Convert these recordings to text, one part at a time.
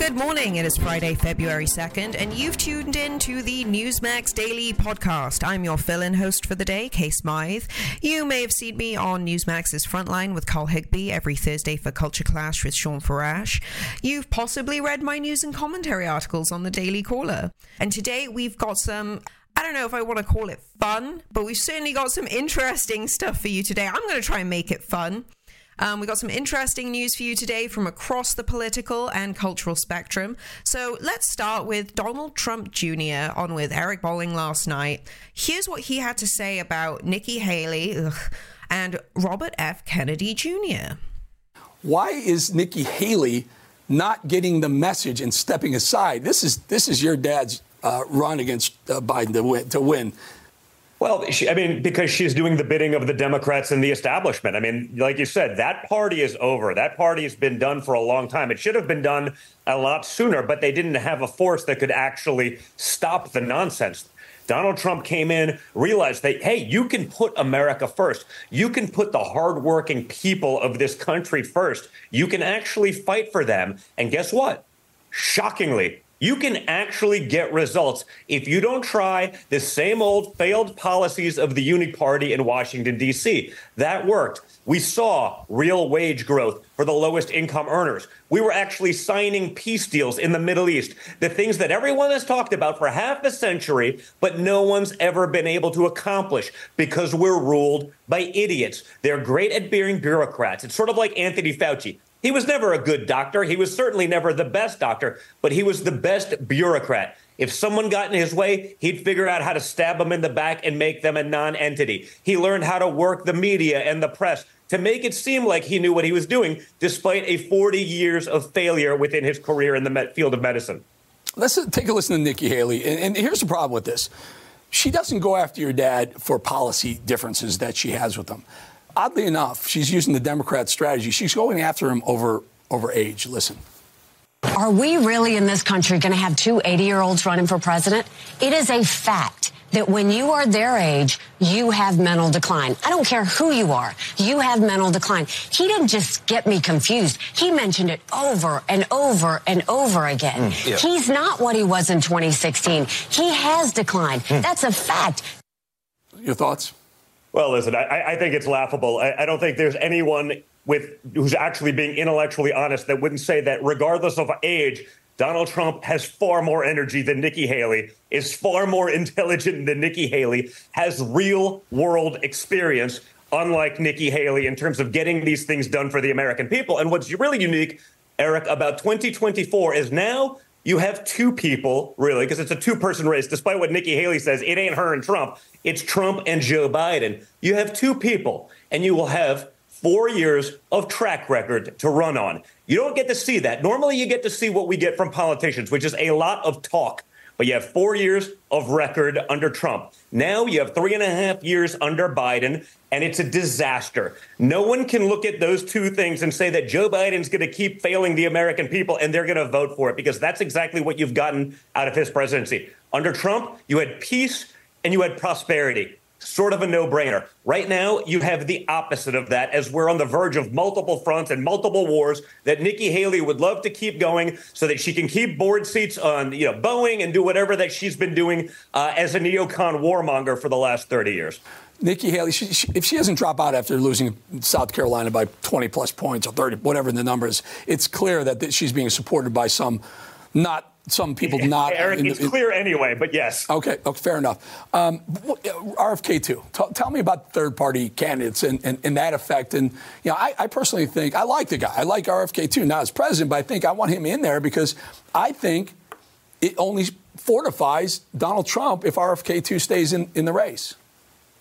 good morning. It is Friday, February 2nd, and you've tuned in to the Newsmax Daily Podcast. I'm your fill in host for the day, Kay Smythe. You may have seen me on Newsmax's Frontline with Carl Higbie every Thursday for Culture Clash with Sean Farash. You've possibly read my news and commentary articles on the Daily Caller. And today we've got some I don't know if I want to call it fun, but we've certainly got some interesting stuff for you today. I'm going to try and make it fun. Um, we got some interesting news for you today from across the political and cultural spectrum. So let's start with Donald Trump Jr. on with Eric Bolling last night. Here's what he had to say about Nikki Haley ugh, and Robert F. Kennedy Jr. Why is Nikki Haley not getting the message and stepping aside? This is this is your dad's uh, run against uh, Biden to win. To win. Well, she, I mean, because she's doing the bidding of the Democrats and the establishment. I mean, like you said, that party is over. That party has been done for a long time. It should have been done a lot sooner, but they didn't have a force that could actually stop the nonsense. Donald Trump came in, realized that, hey, you can put America first. You can put the hardworking people of this country first. You can actually fight for them. And guess what? Shockingly, you can actually get results if you don't try the same old failed policies of the Uni Party in Washington, D.C. That worked. We saw real wage growth for the lowest income earners. We were actually signing peace deals in the Middle East, the things that everyone has talked about for half a century, but no one's ever been able to accomplish because we're ruled by idiots. They're great at being bureaucrats. It's sort of like Anthony Fauci. He was never a good doctor. He was certainly never the best doctor, but he was the best bureaucrat. If someone got in his way, he'd figure out how to stab them in the back and make them a non entity. He learned how to work the media and the press to make it seem like he knew what he was doing, despite a 40 years of failure within his career in the field of medicine. Let's take a listen to Nikki Haley. And, and here's the problem with this she doesn't go after your dad for policy differences that she has with him oddly enough, she's using the Democrat strategy. She's going after him over over age. Listen. Are we really in this country going to have two 80 year olds running for president? It is a fact that when you are their age, you have mental decline. I don't care who you are. You have mental decline. He didn't just get me confused. He mentioned it over and over and over again. Mm, yeah. He's not what he was in 2016. He has declined. Mm. That's a fact. Your thoughts? Well, listen, I, I think it's laughable. I, I, don't think there's anyone with who's actually being intellectually honest that wouldn't say that, regardless of age, Donald Trump has far more energy than Nikki Haley, is far more intelligent than Nikki Haley, has real world experience, unlike Nikki Haley, in terms of getting these things done for the American people. And what's really unique, Eric, about 2024 is now you have two people, really, because it's a two person race. Despite what Nikki Haley says, it ain't her and Trump. It's Trump and Joe Biden. You have two people, and you will have four years of track record to run on. You don't get to see that. Normally, you get to see what we get from politicians, which is a lot of talk. But you have four years of record under Trump. Now you have three and a half years under Biden, and it's a disaster. No one can look at those two things and say that Joe Biden's going to keep failing the American people and they're going to vote for it because that's exactly what you've gotten out of his presidency. Under Trump, you had peace and you had prosperity sort of a no brainer. Right now, you have the opposite of that as we're on the verge of multiple fronts and multiple wars that Nikki Haley would love to keep going so that she can keep board seats on you know, Boeing and do whatever that she's been doing uh, as a neocon warmonger for the last 30 years. Nikki Haley, she, she, if she doesn't drop out after losing South Carolina by 20 plus points or 30, whatever the number is, it's clear that, that she's being supported by some not some people not. Eric, it's clear anyway, but yes. Okay, okay fair enough. Um, RFK two. T- tell me about third party candidates and, and, and, that effect. And you know, I, I, personally think I like the guy. I like RFK two, not as president, but I think I want him in there because I think it only fortifies Donald Trump if RFK two stays in, in the race.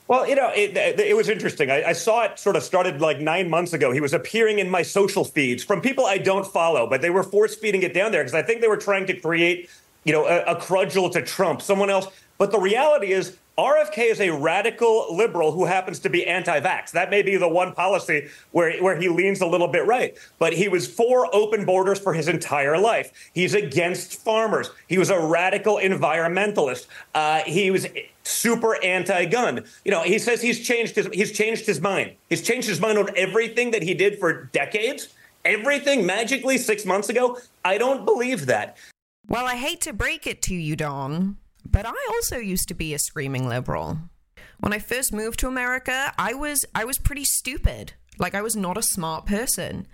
Well, you know, it, it was interesting. I, I, saw it sort of started like nine months ago. He was appearing in my social feeds from people I don't follow, but they were force feeding it down there because I think they were trying to create, you know, a, a crudgel to Trump, someone else. But the reality is, RFK is a radical liberal who happens to be anti-vax. That may be the one policy where, where he leans a little bit right. But he was for open borders for his entire life. He's against farmers. He was a radical environmentalist. Uh, he was super anti-gun. You know, he says he's changed his he's changed his mind. He's changed his mind on everything that he did for decades. everything magically six months ago? I don't believe that. Well, I hate to break it to you, Don, but I also used to be a screaming liberal. When I first moved to America, I was I was pretty stupid. Like I was not a smart person.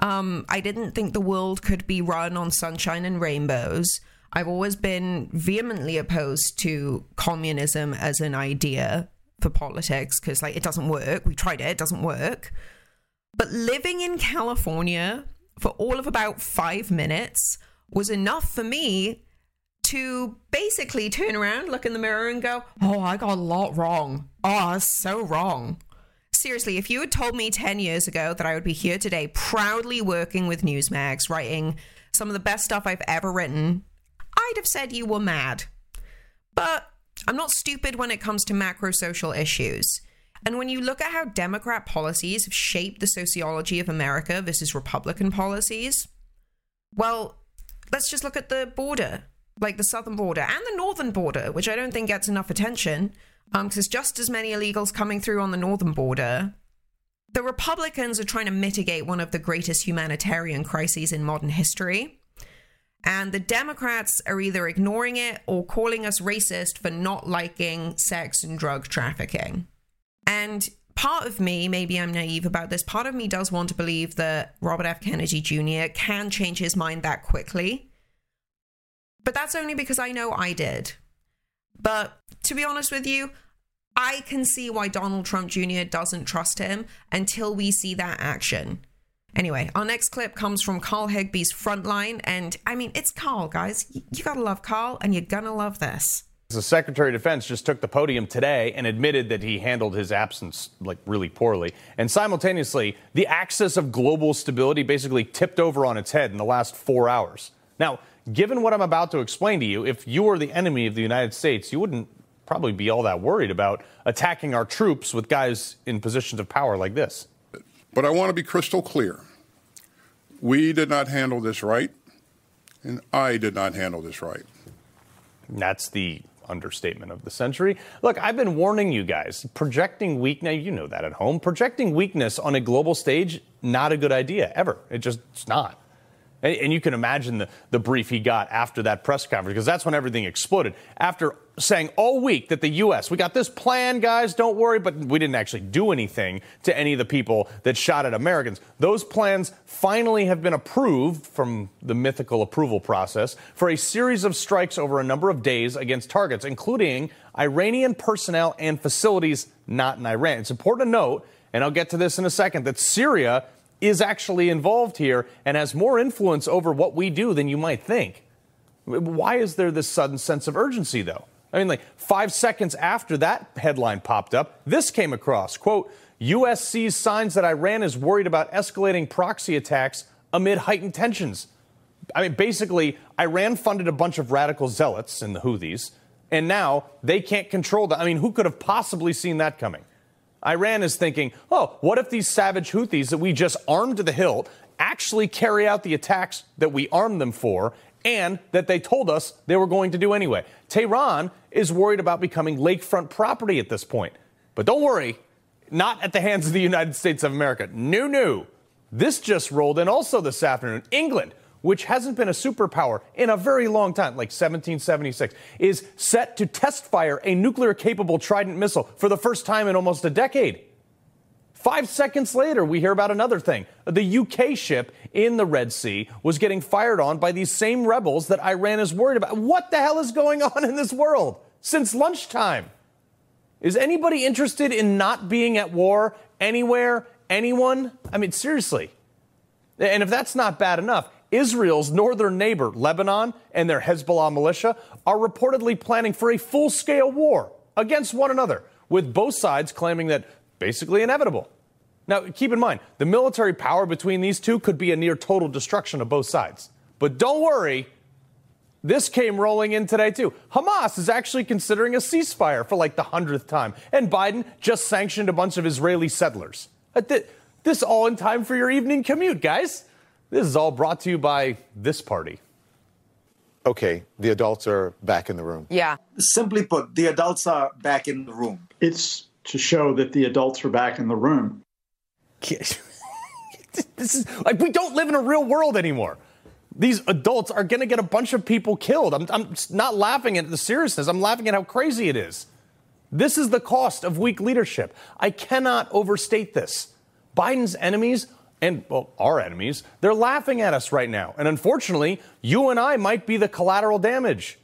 Um, I didn't think the world could be run on sunshine and rainbows. I've always been vehemently opposed to communism as an idea for politics because, like, it doesn't work. We tried it, it doesn't work. But living in California for all of about five minutes was enough for me to basically turn around, look in the mirror, and go, Oh, I got a lot wrong. Oh, so wrong seriously, if you had told me 10 years ago that I would be here today proudly working with Newsmax, writing some of the best stuff I've ever written, I'd have said you were mad. But I'm not stupid when it comes to macro social issues. And when you look at how Democrat policies have shaped the sociology of America versus Republican policies, well, let's just look at the border, like the southern border and the northern border, which I don't think gets enough attention because um, there's just as many illegals coming through on the northern border. The Republicans are trying to mitigate one of the greatest humanitarian crises in modern history. And the Democrats are either ignoring it or calling us racist for not liking sex and drug trafficking. And part of me, maybe I'm naive about this, part of me does want to believe that Robert F. Kennedy Jr. can change his mind that quickly. But that's only because I know I did. But to be honest with you, I can see why Donald Trump Jr. doesn't trust him until we see that action. Anyway, our next clip comes from Carl Higbie's Frontline. And I mean, it's Carl, guys. You gotta love Carl, and you're gonna love this. The Secretary of Defense just took the podium today and admitted that he handled his absence like really poorly. And simultaneously, the axis of global stability basically tipped over on its head in the last four hours. Now, given what I'm about to explain to you, if you were the enemy of the United States, you wouldn't probably be all that worried about attacking our troops with guys in positions of power like this. But I want to be crystal clear. We did not handle this right, and I did not handle this right. That's the understatement of the century. Look, I've been warning you guys. Projecting weakness, you know that at home. Projecting weakness on a global stage, not a good idea ever. It just it's not. And, and you can imagine the, the brief he got after that press conference, because that's when everything exploded. After saying all week that the U.S., we got this plan, guys, don't worry, but we didn't actually do anything to any of the people that shot at Americans. Those plans finally have been approved from the mythical approval process for a series of strikes over a number of days against targets, including Iranian personnel and facilities not in Iran. It's important to note, and I'll get to this in a second, that Syria is actually involved here and has more influence over what we do than you might think. Why is there this sudden sense of urgency, though? I mean, like five seconds after that headline popped up, this came across quote, U.S. sees signs that Iran is worried about escalating proxy attacks amid heightened tensions. I mean, basically, Iran funded a bunch of radical zealots in the Houthis, and now they can't control them. I mean, who could have possibly seen that coming? Iran is thinking, oh, what if these savage Houthis that we just armed to the hilt actually carry out the attacks that we armed them for and that they told us they were going to do anyway? Tehran is worried about becoming lakefront property at this point. But don't worry, not at the hands of the United States of America. No, no. This just rolled in also this afternoon. England which hasn't been a superpower in a very long time, like 1776, is set to test fire a nuclear capable Trident missile for the first time in almost a decade. Five seconds later, we hear about another thing. The UK ship in the Red Sea was getting fired on by these same rebels that Iran is worried about. What the hell is going on in this world since lunchtime? Is anybody interested in not being at war anywhere, anyone? I mean, seriously. And if that's not bad enough, Israel's northern neighbor, Lebanon, and their Hezbollah militia are reportedly planning for a full scale war against one another, with both sides claiming that basically inevitable. Now, keep in mind, the military power between these two could be a near total destruction of both sides. But don't worry, this came rolling in today, too. Hamas is actually considering a ceasefire for like the hundredth time, and Biden just sanctioned a bunch of Israeli settlers. Uh, this all in time for your evening commute, guys. This is all brought to you by this party. Okay, the adults are back in the room. Yeah. Simply put, the adults are back in the room. It's to show that the adults are back in the room. this is like we don't live in a real world anymore. These adults are going to get a bunch of people killed. I'm, I'm not laughing at the seriousness. I'm laughing at how crazy it is. This is the cost of weak leadership. I cannot overstate this. Biden's enemies and well, our enemies, they're laughing at us right now. And unfortunately, you and I might be the collateral damage.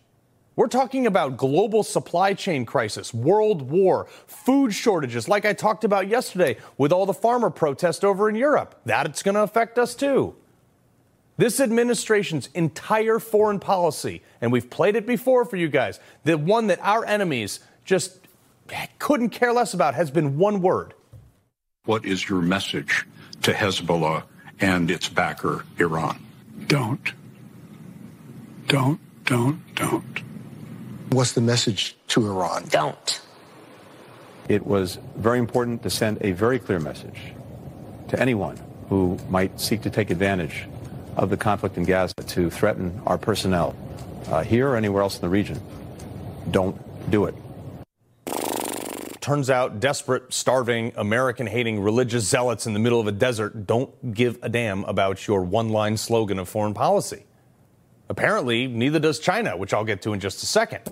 We're talking about global supply chain crisis, world war, food shortages, like I talked about yesterday with all the farmer protest over in Europe. That's going to affect us too. This administration's entire foreign policy, and we've played it before for you guys, the one that our enemies just couldn't care less about, has been one word. What is your message to Hezbollah and its backer, Iran? Don't. Don't, don't, don't. What's the message to Iran? Don't. It was very important to send a very clear message to anyone who might seek to take advantage of the conflict in Gaza to threaten our personnel uh, here or anywhere else in the region. Don't do it. Turns out desperate, starving, American hating religious zealots in the middle of a desert don't give a damn about your one line slogan of foreign policy. Apparently, neither does China, which I'll get to in just a second.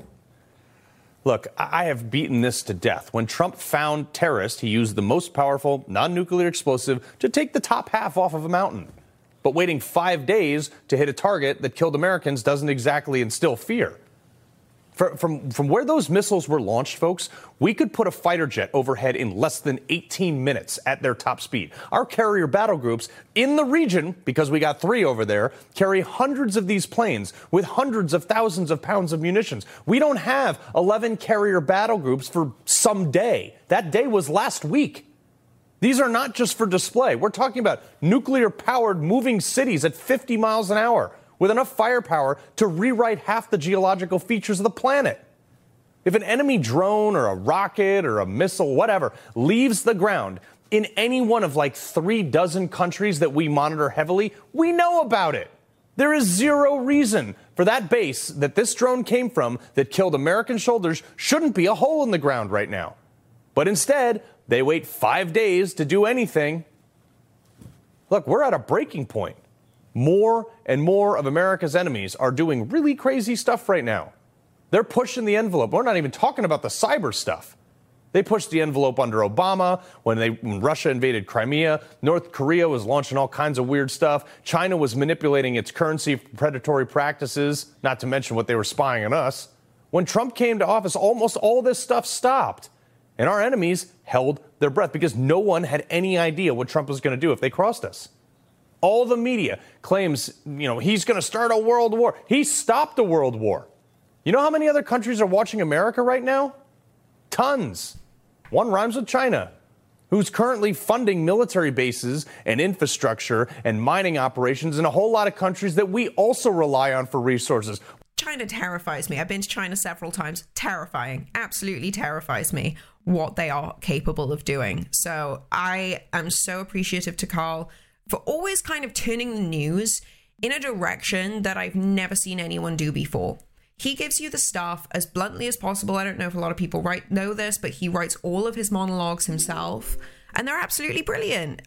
Look, I have beaten this to death. When Trump found terrorists, he used the most powerful non nuclear explosive to take the top half off of a mountain. But waiting five days to hit a target that killed Americans doesn't exactly instill fear. From, from where those missiles were launched, folks, we could put a fighter jet overhead in less than 18 minutes at their top speed. Our carrier battle groups in the region, because we got three over there, carry hundreds of these planes with hundreds of thousands of pounds of munitions. We don't have 11 carrier battle groups for some day. That day was last week. These are not just for display. We're talking about nuclear powered moving cities at 50 miles an hour with enough firepower to rewrite half the geological features of the planet. If an enemy drone or a rocket or a missile, whatever, leaves the ground in any one of like three dozen countries that we monitor heavily, we know about it. There is zero reason for that base that this drone came from that killed American soldiers shouldn't be a hole in the ground right now. But instead, they wait five days to do anything. Look, we're at a breaking point. More and more of America's enemies are doing really crazy stuff right now. They're pushing the envelope. We're not even talking about the cyber stuff. They pushed the envelope under Obama when, they, when Russia invaded Crimea. North Korea was launching all kinds of weird stuff. China was manipulating its currency for predatory practices, not to mention what they were spying on us. When Trump came to office, almost all this stuff stopped. And our enemies held their breath because no one had any idea what Trump was going to do if they crossed us. All the media claims, you know, he's going to start a world war. He stopped a world war. You know how many other countries are watching America right now? Tons. One rhymes with China, who's currently funding military bases and infrastructure and mining operations in a whole lot of countries that we also rely on for resources. China terrifies me. I've been to China several times. Terrifying. Absolutely terrifies me what they are capable of doing. So I am so appreciative to Carl for always kind of turning the news in a direction that I've never seen anyone do before. He gives you the stuff as bluntly as possible. I don't know if a lot of people write know this, but he writes all of his monologues himself, and they're absolutely brilliant.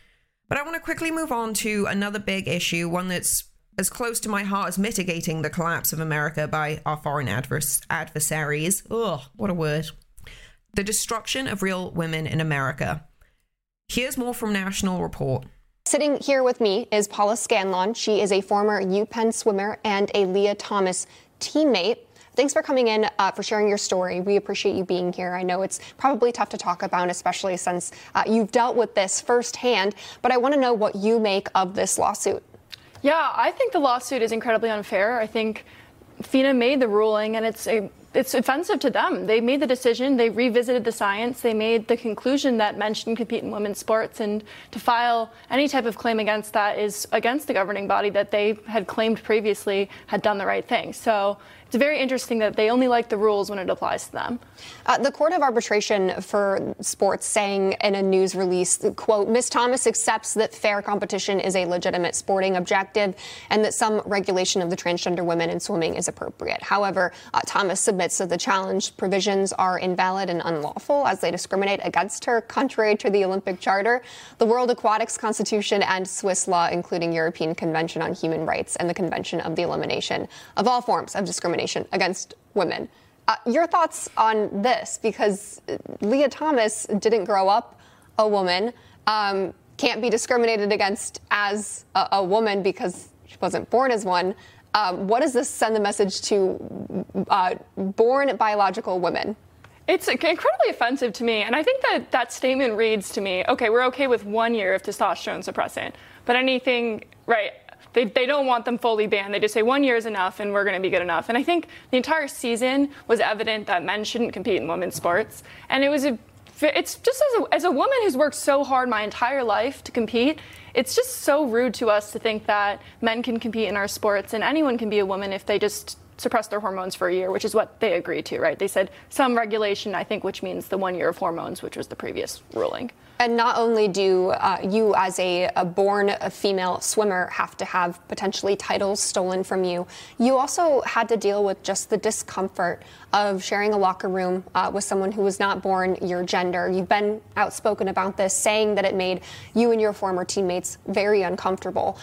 But I want to quickly move on to another big issue, one that's as close to my heart as mitigating the collapse of America by our foreign advers- adversaries. Ugh, what a word. The destruction of real women in America. Here's more from National Report. Sitting here with me is Paula Scanlan. She is a former UPenn swimmer and a Lia Thomas teammate. Thanks for coming in, uh, for sharing your story. We appreciate you being here. I know it's probably tough to talk about, especially since uh, you've dealt with this firsthand, but I want to know what you make of this lawsuit. Yeah, I think the lawsuit is incredibly unfair. I think FINA made the ruling, and it's a it's offensive to them. They made the decision, they revisited the science, they made the conclusion that men shouldn't compete in women's sports, and to file any type of claim against that is against the governing body that they had claimed previously had done the right thing. So it's very interesting that they only like the rules when it applies to them. Uh, the Court of Arbitration for Sports saying in a news release, quote, Ms. Thomas accepts that fair competition is a legitimate sporting objective and that some regulation of the transgender women in swimming is appropriate. However, uh, Thomas submits that the challenge provisions are invalid and unlawful as they discriminate against her, contrary to the Olympic Charter, the World Aquatics Constitution, and Swiss law, including European Convention on Human Rights and the Convention of the Elimination of All Forms of Discrimination discrimination against women. Uh, your thoughts on this? Because Lia Thomas didn't grow up a woman, um, can't be discriminated against as a, a, woman because she wasn't born as one. Um, what does this send the message to uh, born biological women? It's incredibly offensive to me. And I think that that statement reads to me okay, we're okay with one year of testosterone suppressant, but anything, right? They, they don't want them fully banned. They just say one year is enough and we're going to be good enough. And I think the entire season was evident that men shouldn't compete in women's sports. And it was a it's just as a, as a woman who's worked so hard my entire life to compete, it's just so rude to us to think that men can compete in our sports and anyone can be a woman if they just suppress their hormones for a year, which is what they agreed to, right? They said some regulation, I think, which means the one year of hormones, which was the previous ruling. And not only do uh, you, as a, a born a female swimmer, have to have potentially titles stolen from you, you also had to deal with just the discomfort of sharing a locker room uh, with someone who was not born your gender. You've been outspoken about this, saying that it made you and your former teammates very uncomfortable.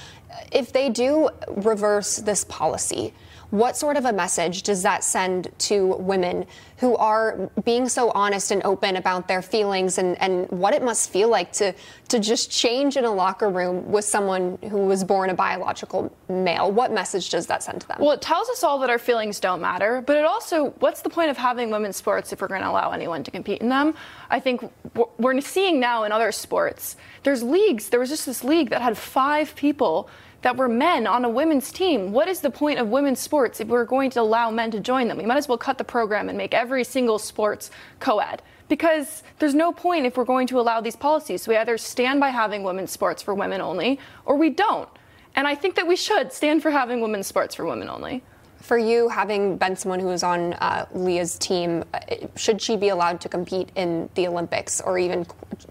If they do reverse this policy, what sort of a message does that send to women who are being so honest and open about their feelings and, and what it must feel like to, to just change in a locker room with someone who was born a biological male? What message does that send to them? Well, it tells us all that our feelings don't matter, but it also, what's the point of having women's sports if we're going to allow anyone to compete in them? I think we're seeing now in other sports, there's leagues, there was just this league that had five people that were men on a women's team. What is the point of women's sports if we're going to allow men to join them? We might as well cut the program and make every single sports co ed. Because there's no point if we're going to allow these policies. So we either stand by having women's sports for women only, or we don't. And I think that we should stand for having women's sports for women only. For you, having been someone who was on uh, Lia's team, uh, should she be allowed to compete in the Olympics or even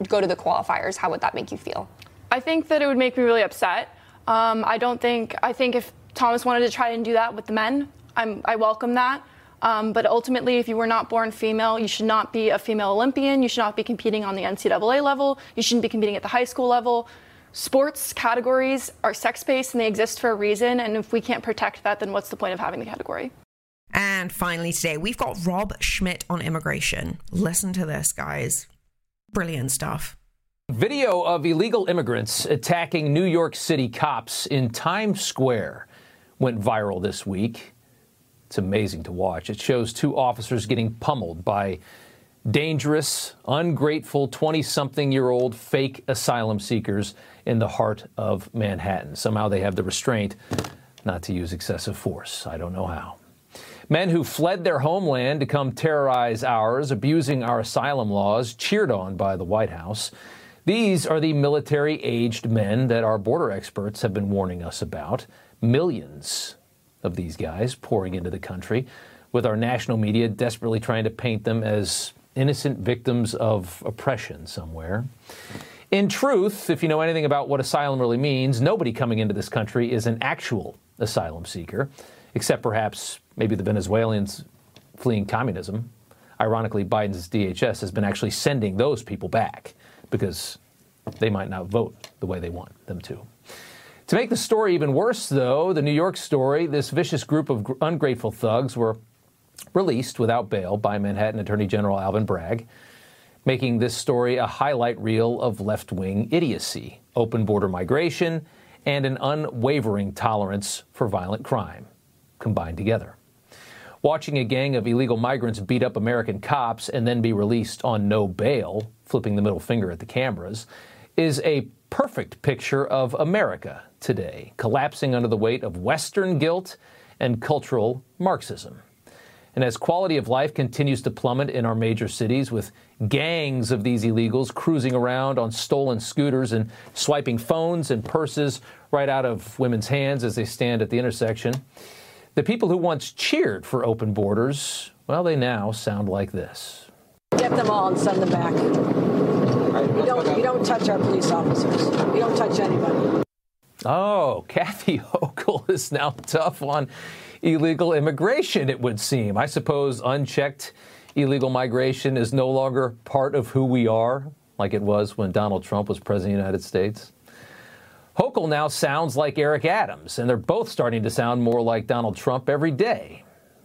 go to the qualifiers? How would that make you feel? I think that it would make me really upset. Um, I don't think, I think if Thomas wanted to try and do that with the men, I'm, I welcome that. Um, but ultimately, if you were not born female, you should not be a female Olympian. You should not be competing on the NCAA level. You shouldn't be competing at the high school level. Sports categories are sex based and they exist for a reason. And if we can't protect that, then what's the point of having the category? And finally, today, we've got Rob Schmitt on immigration. Listen to this, guys. Brilliant stuff. Video of illegal immigrants attacking New York City cops in Times Square went viral this week. It's amazing to watch. It shows two officers getting pummeled by dangerous, ungrateful 20 something year old fake asylum seekers in the heart of Manhattan. Somehow they have the restraint not to use excessive force. I don't know how. Men who fled their homeland to come terrorize ours, abusing our asylum laws, cheered on by the White House. These are the military aged men that our border experts have been warning us about. Millions of these guys pouring into the country, with our national media desperately trying to paint them as innocent victims of oppression somewhere. In truth, if you know anything about what asylum really means, nobody coming into this country is an actual asylum seeker, except perhaps maybe the Venezuelans fleeing communism. Ironically, Biden's DHS has been actually sending those people back because they might not vote the way they want them to. To make the story even worse, though, the New York story, this vicious group of ungrateful thugs were released without bail by Manhattan Attorney General Alvin Bragg, making this story a highlight reel of left wing idiocy, open border migration, and an unwavering tolerance for violent crime combined together. Watching a gang of illegal migrants beat up American cops and then be released on no bail, flipping the middle finger at the cameras, is a perfect picture of America today, collapsing under the weight of Western guilt and cultural Marxism. And as quality of life continues to plummet in our major cities, with gangs of these illegals cruising around on stolen scooters and swiping phones and purses right out of women's hands as they stand at the intersection, The people who once cheered for open borders, well, they now sound like this. Get them all and send them back. We don't, we don't touch our police officers. We don't touch anybody. Oh, Kathy Hochul is now tough on illegal immigration, it would seem. I suppose unchecked illegal migration is no longer part of who we are, like it was when Donald Trump was president of the United States. Hochul now sounds like Eric Adams, and they're both starting to sound more like Donald Trump every day,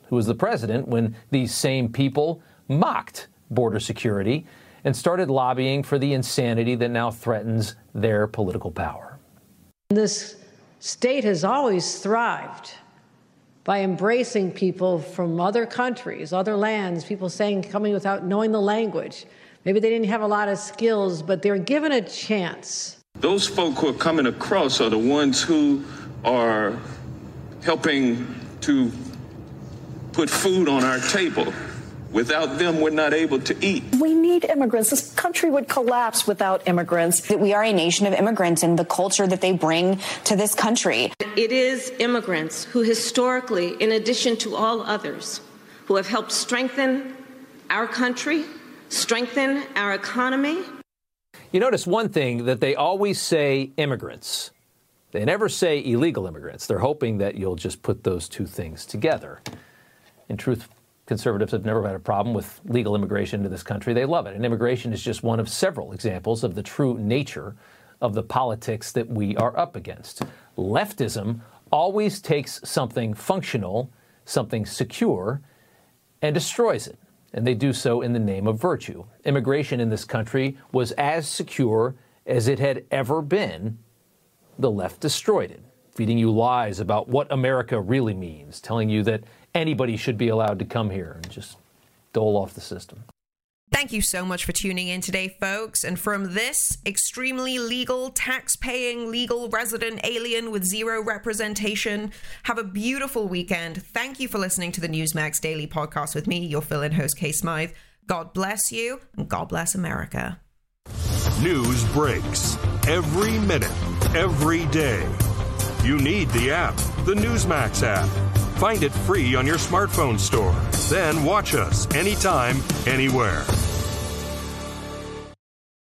who was the president when these same people mocked border security and started lobbying for the insanity that now threatens their political power. This state has always thrived by embracing people from other countries, other lands, people saying coming without knowing the language. Maybe they didn't have a lot of skills, but they're given a chance. Those folk who are coming across are the ones who are helping to put food on our table. Without them, we're not able to eat. We need immigrants. This country would collapse without immigrants. That we are a nation of immigrants and the culture that they bring to this country. It is immigrants who historically, in addition to all others, who have helped strengthen our country, strengthen our economy. You notice one thing that they always say immigrants. They never say illegal immigrants. They're hoping that you'll just put those two things together. In truth, conservatives have never had a problem with legal immigration into this country. They love it. And immigration is just one of several examples of the true nature of the politics that we are up against. Leftism always takes something functional, something secure, and destroys it. And they do so in the name of virtue. Immigration in this country was as secure as it had ever been. The left destroyed it, feeding you lies about what America really means, telling you that anybody should be allowed to come here and just dole off the system. Thank you so much for tuning in today, folks. And from this extremely legal, tax paying, legal resident alien with zero representation, have a beautiful weekend. Thank you for listening to the Newsmax Daily Podcast with me, your fill in host, Kay Smythe. God bless you, and God bless America. News breaks every minute, every day. You need the app, the Newsmax app. Find it free on your smartphone store. Then watch us anytime, anywhere.